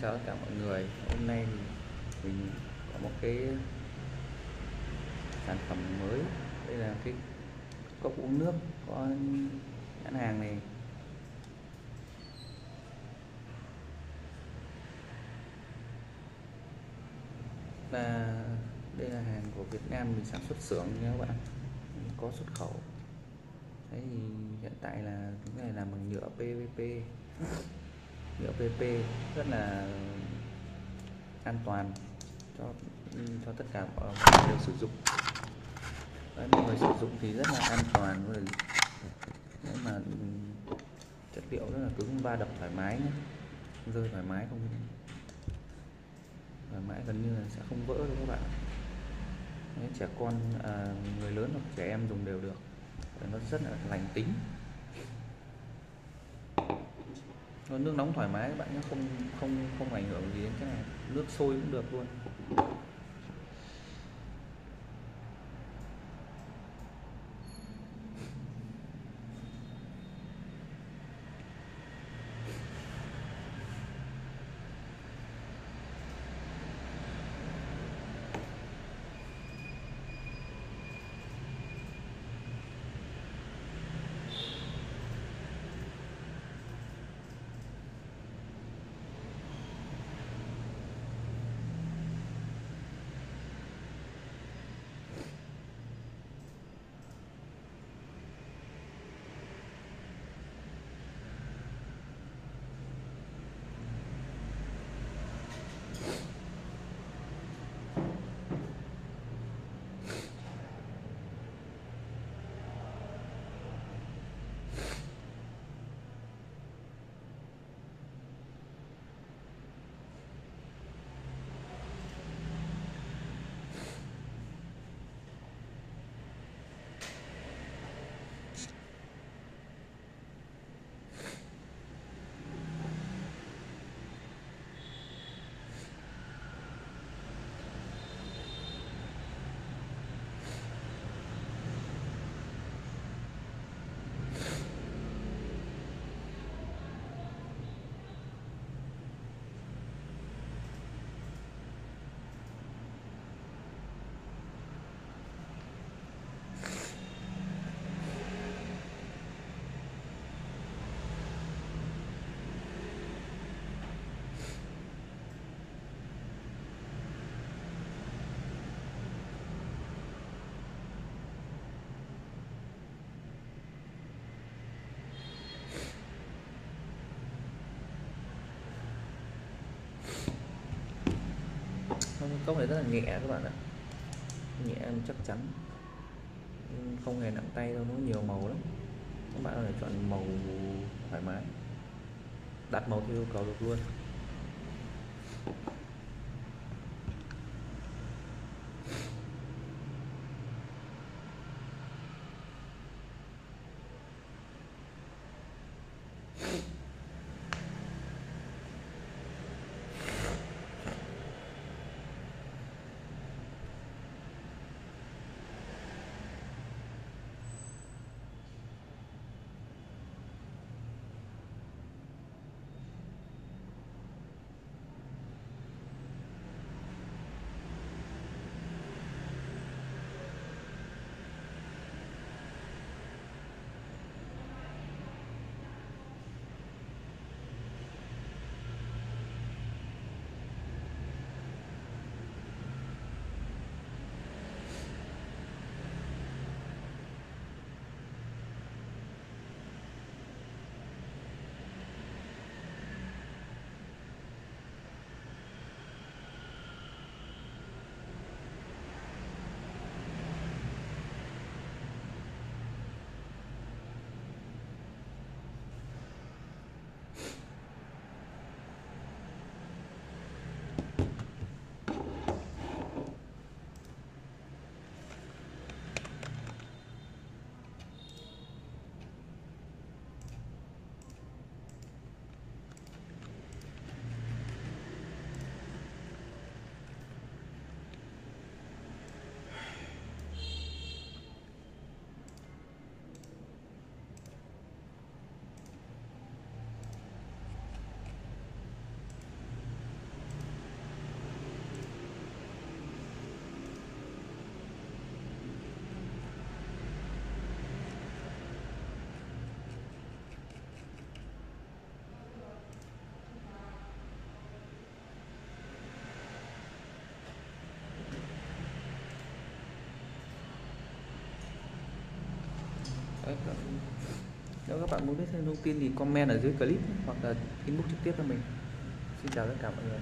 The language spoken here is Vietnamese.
chào tất cả mọi người. Hôm nay thì mình có một cái sản phẩm mới. Đây là cái cốc uống nước có nhãn hàng này. Là, đây là hàng của Việt Nam mình sản xuất xưởng nha các bạn. Có xuất khẩu. Đấy, thì hiện tại là cái này làm bằng nhựa PVP nhựa PP rất là an toàn cho cho tất cả mọi người sử dụng. Đấy, mọi người sử dụng thì rất là an toàn rồi nếu mà chất liệu rất là cứng va đập thoải mái nhé rơi thoải mái không thoải mái gần như là sẽ không vỡ đâu các bạn Đấy, trẻ con à, người lớn hoặc trẻ em dùng đều được. Nó rất là lành tính. Nước nóng thoải mái các bạn nhé, không không không ảnh hưởng gì đến cái này. Nước sôi cũng được luôn. Cốc này rất là nhẹ các bạn ạ. Nhẹ chắc chắn. Không hề nặng tay đâu, nó nhiều màu lắm. Các bạn có thể chọn màu thoải mái. Đặt màu theo yêu cầu được luôn. Đấy, nếu các bạn muốn biết thêm thông tin thì comment ở dưới clip hoặc là inbox trực tiếp cho mình. Xin chào tất cả mọi người.